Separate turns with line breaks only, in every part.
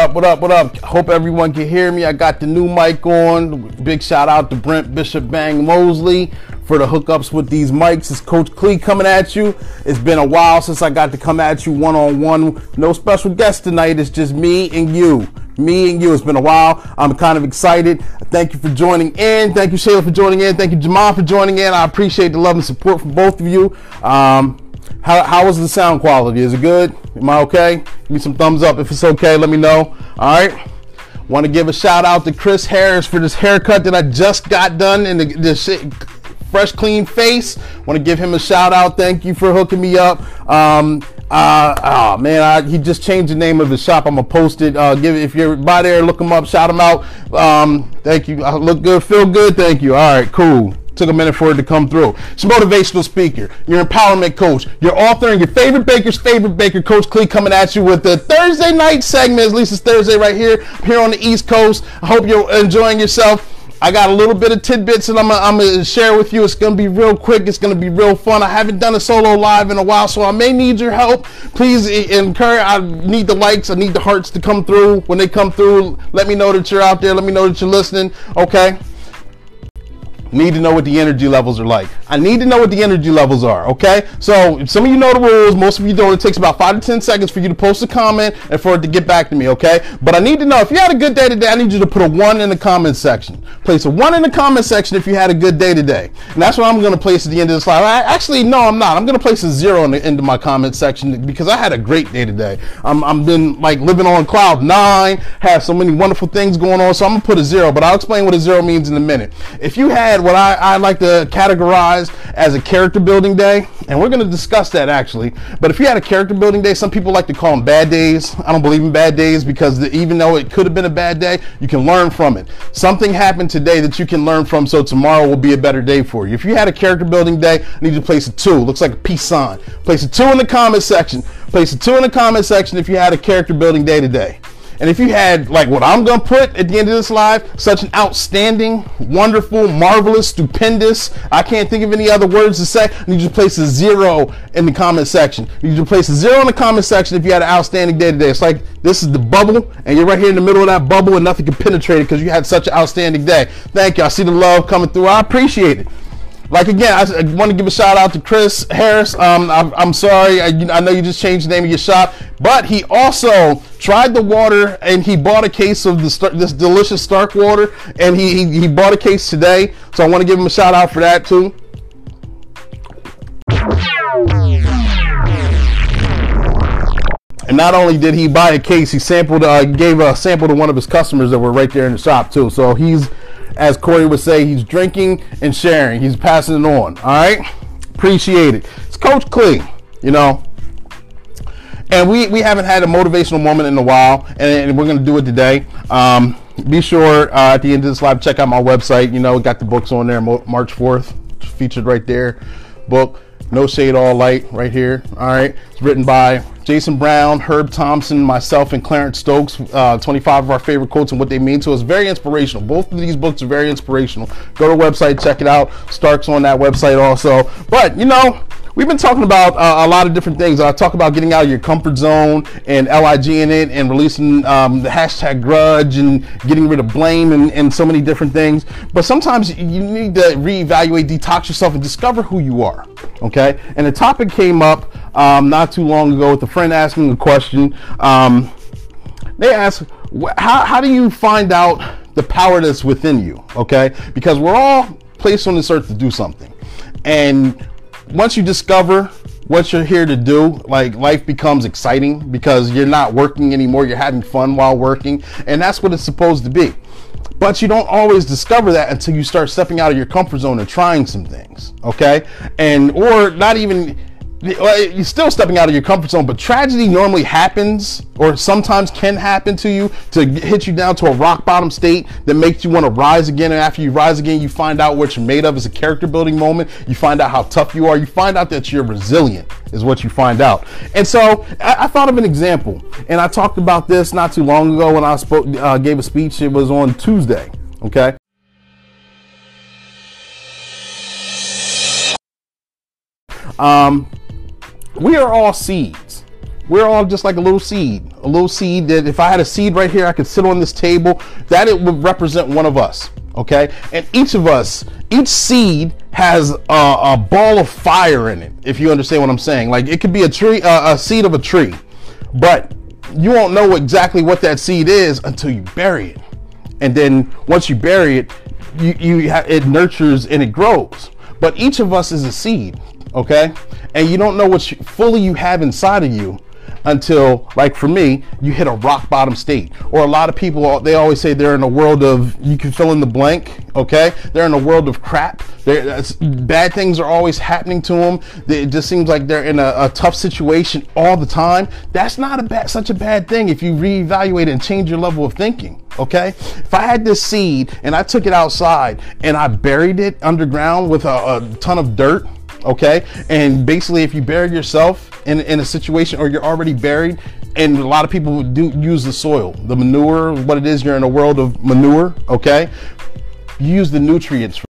up, what up, what up? Hope everyone can hear me. I got the new mic on. Big shout out to Brent Bishop Bang Mosley for the hookups with these mics. It's Coach Clee coming at you. It's been a while since I got to come at you one on one. No special guest tonight. It's just me and you. Me and you. It's been a while. I'm kind of excited. Thank you for joining in. Thank you, Shayla, for joining in. Thank you, Jamal, for joining in. I appreciate the love and support from both of you. Um, how, how was the sound quality? Is it good? Am I okay? Give me some thumbs up if it's okay. Let me know. All right. Want to give a shout out to Chris Harris for this haircut that I just got done and the, the fresh, clean face. Want to give him a shout out. Thank you for hooking me up. Um, uh, oh man, I, he just changed the name of his shop. I'm gonna post it. Uh, give it if you're by there, look him up, shout him out. Um, thank you. I look good, feel good. Thank you. All right, cool. Took a minute for it to come through. It's motivational speaker, your empowerment coach, your author, and your favorite baker's favorite baker, Coach Clee, coming at you with the Thursday night segment. At least it's Thursday right here, here on the East Coast. I hope you're enjoying yourself. I got a little bit of tidbits that I'm, I'm to share with you. It's to be real quick. It's to be real fun. I haven't done a solo live in a while, so I may need your help. Please encourage. I need the likes. I need the hearts to come through. When they come through, let me know that you're out there. Let me know that you're listening. Okay need to know what the energy levels are like. I need to know what the energy levels are, okay? So some of you know the rules, most of you don't. It takes about five to 10 seconds for you to post a comment and for it to get back to me, okay? But I need to know if you had a good day today, I need you to put a one in the comment section. Place a one in the comment section if you had a good day today. And that's what I'm gonna place at the end of this slide. I, actually, no, I'm not. I'm gonna place a zero in the end of my comment section because I had a great day today. I'm, I'm been like living on cloud nine, have so many wonderful things going on. So I'm gonna put a zero, but I'll explain what a zero means in a minute. If you had what I, I like to categorize as a character building day, and we're going to discuss that actually. But if you had a character building day, some people like to call them bad days. I don't believe in bad days because the, even though it could have been a bad day, you can learn from it. Something happened today that you can learn from, so tomorrow will be a better day for you. If you had a character building day, I need to place a two. Looks like a peace sign. Place a two in the comment section. Place a two in the comment section if you had a character building day today. And if you had like what I'm gonna put at the end of this live, such an outstanding, wonderful, marvelous, stupendous, I can't think of any other words to say. You to place a zero in the comment section. You to place a zero in the comment section if you had an outstanding day today. It's like this is the bubble, and you're right here in the middle of that bubble, and nothing can penetrate it because you had such an outstanding day. Thank you. I see the love coming through. I appreciate it like again, I, want to give a shout out to Chris Harris. Um, I'm, I'm sorry, I, I, know you just changed the name of your shop, but he also tried the water and he bought a case of this, this delicious Stark water, and he, he, he bought a case today. So I want to give him a shout out for that too. And not only did he buy a case, he sampled, uh, gave a sample to one of his customers that were right there in the shop too. So he's as Corey would say, he's drinking and sharing. He's passing it on. All right. Appreciate it. It's Coach Clee, you know. And we, we haven't had a motivational moment in a while, and, and we're going to do it today. Um, be sure uh, at the end of this live, check out my website. You know, got the books on there, March 4th, featured right there. Book, No Shade All Light, right here. All right. It's written by Jason Brown, Herb Thompson, myself, and Clarence Stokes. Uh, 25 of our favorite quotes and what they mean to us. Very inspirational. Both of these books are very inspirational. Go to website, check it out. Stark's on that website also. But, you know, We've been talking about uh, a lot of different things. I talk about getting out of your comfort zone and LIG in it and releasing um, the hashtag grudge and getting rid of blame and, and so many different things. But sometimes you need to reevaluate, detox yourself, and discover who you are. Okay? And the topic came up um, not too long ago with a friend asking a question. Um, they asked, how, how do you find out the power that's within you? Okay? Because we're all placed on this earth to do something. And once you discover what you're here to do, like life becomes exciting because you're not working anymore, you're having fun while working, and that's what it's supposed to be. But you don't always discover that until you start stepping out of your comfort zone and trying some things, okay? And or not even you're still stepping out of your comfort zone, but tragedy normally happens or sometimes can happen to you to hit you down to a rock bottom state that makes you want to rise again. And after you rise again, you find out what you're made of. It's a character building moment. You find out how tough you are. You find out that you're resilient, is what you find out. And so I, I thought of an example, and I talked about this not too long ago when I spoke, uh, gave a speech. It was on Tuesday. Okay. Um, we are all seeds. we're all just like a little seed, a little seed that if I had a seed right here, I could sit on this table, that it would represent one of us. Okay. And each of us, each seed has a, a ball of fire in it, if you understand what I'm saying. Like it could be a tree, uh, a seed of a tree, but you won't know exactly what that seed is until you bury it. And then once you bury it, you, you ha- it nurtures and it grows. But each of us is a seed, okay? And you don't know what you, fully you have inside of you until like for me you hit a rock bottom state. Or a lot of people they always say they're in a world of you can fill in the blank okay? They're in a world of crap. They're, bad things are always happening to them it just seems like they're in a, a, tough situation all the time. That's not a bad such a bad thing if you reevaluate and change your level of thinking okay? If i had this seed and i took it outside and i buried it underground with a, a ton of dirt okay? And basically if you bury yourself in, in a situation or you're already buried and a lot of people do use the soil the manure what it is you're in a world of manure okay? You use the nutrients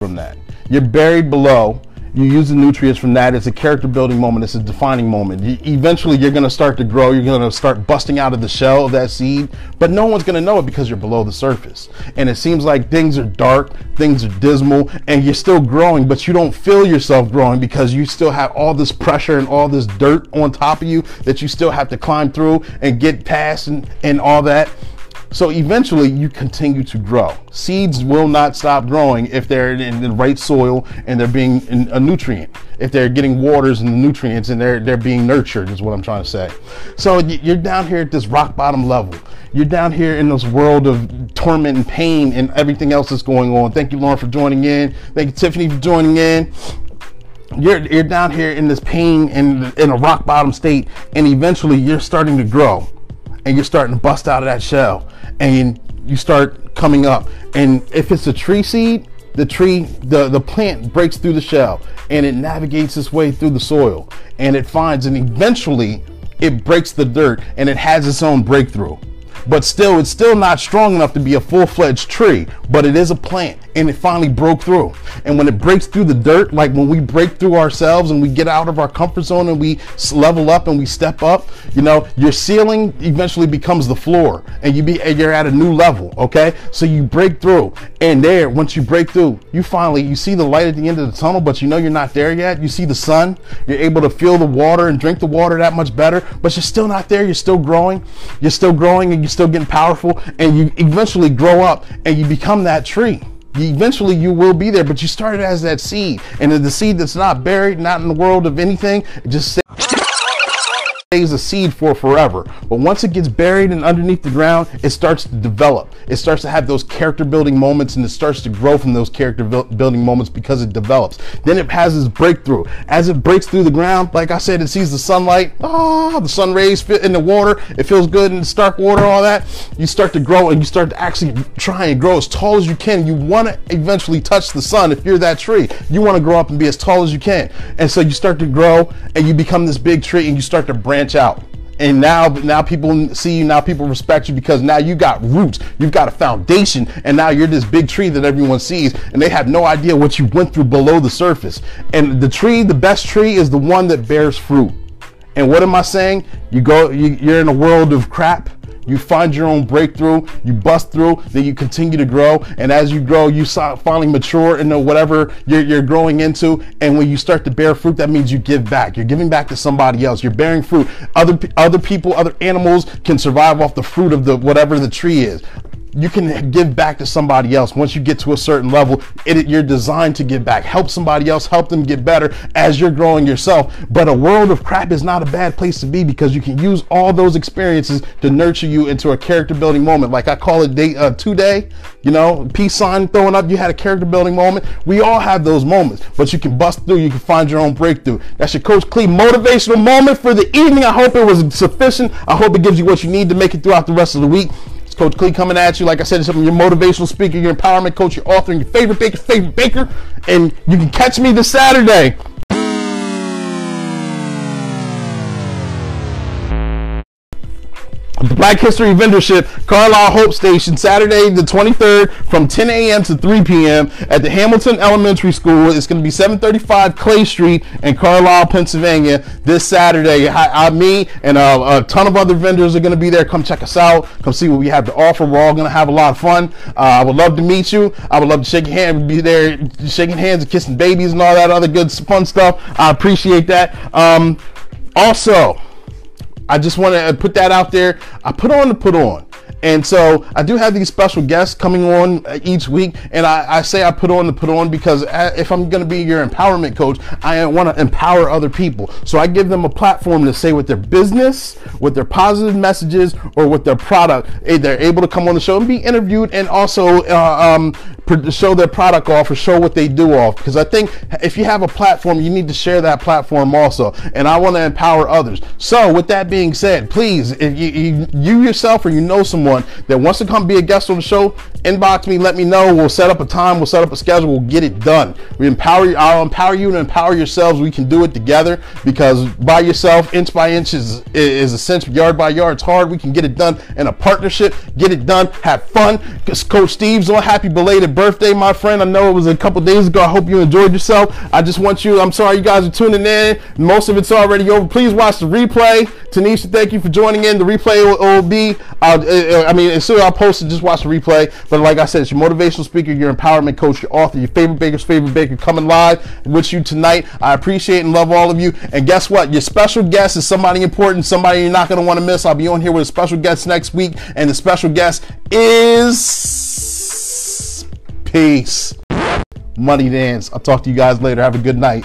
from that. You're buried below you use the nutrients from that. It's a character building moment. It's a defining moment. You, eventually, you're going to start to grow. You're going to start busting out of the shell of that seed, but no one's going to know it because you're below the surface. And it seems like things are dark, things are dismal, and you're still growing, but you don't feel yourself growing because you still have all this pressure and all this dirt on top of you that you still have to climb through and get past and, and all that. So eventually you continue to grow. Seeds will not stop growing if they're in the right soil and they're being a nutrient. If they're getting waters and nutrients and they're they're being nurtured is what I'm trying to say. So you're down here at this rock bottom level. You're down here in this world of torment and pain and everything else that's going on. Thank you, Lauren, for joining in. Thank you, Tiffany, for joining in you're you're down here in this pain and in a rock bottom state and eventually you're starting to grow and you're starting to bust out of that shell and you start coming up. And if it's a tree seed, the tree, the, the plant breaks through the shell and it navigates its way through the soil and it finds and eventually it breaks the dirt and it has its own breakthrough but still it's still not strong enough to be a full-fledged tree but it is a plant and it finally broke through. And when it breaks through the dirt like when we break through ourselves and we get out of our comfort zone and we level up and we step up you know your ceiling eventually becomes the floor and you be and you're at a new level okay? So you break through and there once you break through you finally you see the light at the end of the tunnel but you know you're not there yet. You see the sun you're able to feel the water and drink the water that much better but you're still not there. You're still growing. You're still growing and you still getting powerful and you eventually grow up and you become that tree. Eventually you will be there but you started as that seed. And the seed that's not buried not in the world of anything just stays a seed for forever. But once it gets buried and underneath the ground, it starts to develop. It starts to have those character building moments and it starts to grow from those character building moments because it develops. Then it has this breakthrough. As it breaks through the ground, like I said, it sees the sunlight, ah, the sun rays fit in the water. It feels good in the stark water, all that. You start to grow and you start to actually try and grow as tall as you can. You want to eventually touch the sun if you're that tree. You want to grow up and be as tall as you can. And so you start to grow and you become this big tree and you start to branch branch out. And now now people see you now people respect you because now you got roots. You've got a foundation and now you're this big tree that everyone sees and they have no idea what you went through below the surface. And the tree the best tree is the one that bears fruit. And what am i saying? You go you, you're in a world of crap you find your own breakthrough, you bust through, then you continue to grow. And as you grow, you finally mature into whatever you're, you're growing into. And when you start to bear fruit, that means you give back. You're giving back to somebody else. You're bearing fruit. Other, other people, other animals can survive off the fruit of the whatever the tree is you can give back to somebody else. Once you get to a certain level it, you're designed to give back. Help somebody else help them get better as you're growing yourself. But a world of crap is not a bad place to be because you can use all those experiences to nurture you into a character building moment. Like i call it day uh, today you know peace sign throwing up. You had a character building moment. We all have those moments but you can bust through. You can find your own breakthrough. That's your coach clee motivational moment for the evening. I hope it was sufficient. I hope it gives you what you need to make it throughout the rest of the week Coach Clee coming at you. Like I said, it's your motivational speaker, your empowerment coach, your author, and your favorite baker, favorite baker. And you can catch me this Saturday. Black History Vendorship, Carlisle Hope Station, Saturday the 23rd from 10 a.m. to 3 p.m. at the Hamilton Elementary School. It's going to be 735 Clay Street in Carlisle, Pennsylvania this Saturday. I, I me and uh, a ton of other vendors are going to be there. Come check us out. Come see what we have to offer. We're all going to have a lot of fun. Uh, I would love to meet you. I would love to shake your hand, be there shaking hands and kissing babies and all that other good fun stuff. I appreciate that. Um, also, I just want to uh, put that out there. I put on to put on. And so I do have these special guests coming on uh, each week. And I, I say I put on to put on because uh, if I'm going to be your empowerment coach, I want to empower other people. So I give them a platform to say with their business, with their positive messages, or with their product. Eh, they're able to come on the show and be interviewed and also uh, um, show their product off or show what they do off. Because I think if you have a platform, you need to share that platform also. And I want to empower others. So with that being said, please, if you, you, you yourself or you know someone that wants to come be a guest on the show, inbox me, let me know. We'll set up a time, we'll set up a schedule, we'll get it done. We empower you, I'll empower you and empower yourselves. We can do it together because by yourself, inch by inch is, is a cinch, yard by yard, it's hard. We can get it done in a partnership, get it done, have fun. Coach Steve's on happy belated birthday, my friend. I know it was a couple days ago. I hope you enjoyed yourself. I just want you, I'm sorry you guys are tuning in. Most of it's already over. Please watch the replay. Tanisha, thank you for joining in. The replay will, will be, uh, uh I mean, as soon as I post it, just watch the replay. But like I said, it's your motivational speaker, your empowerment coach, your author, your favorite baker's favorite baker coming live with you tonight. I appreciate and love all of you. And guess what? Your special guest is somebody important, somebody you're not going to want to miss. I'll be on here with a special guest next week. And the special guest is. Peace. Money Dance. I'll talk to you guys later. Have a good night.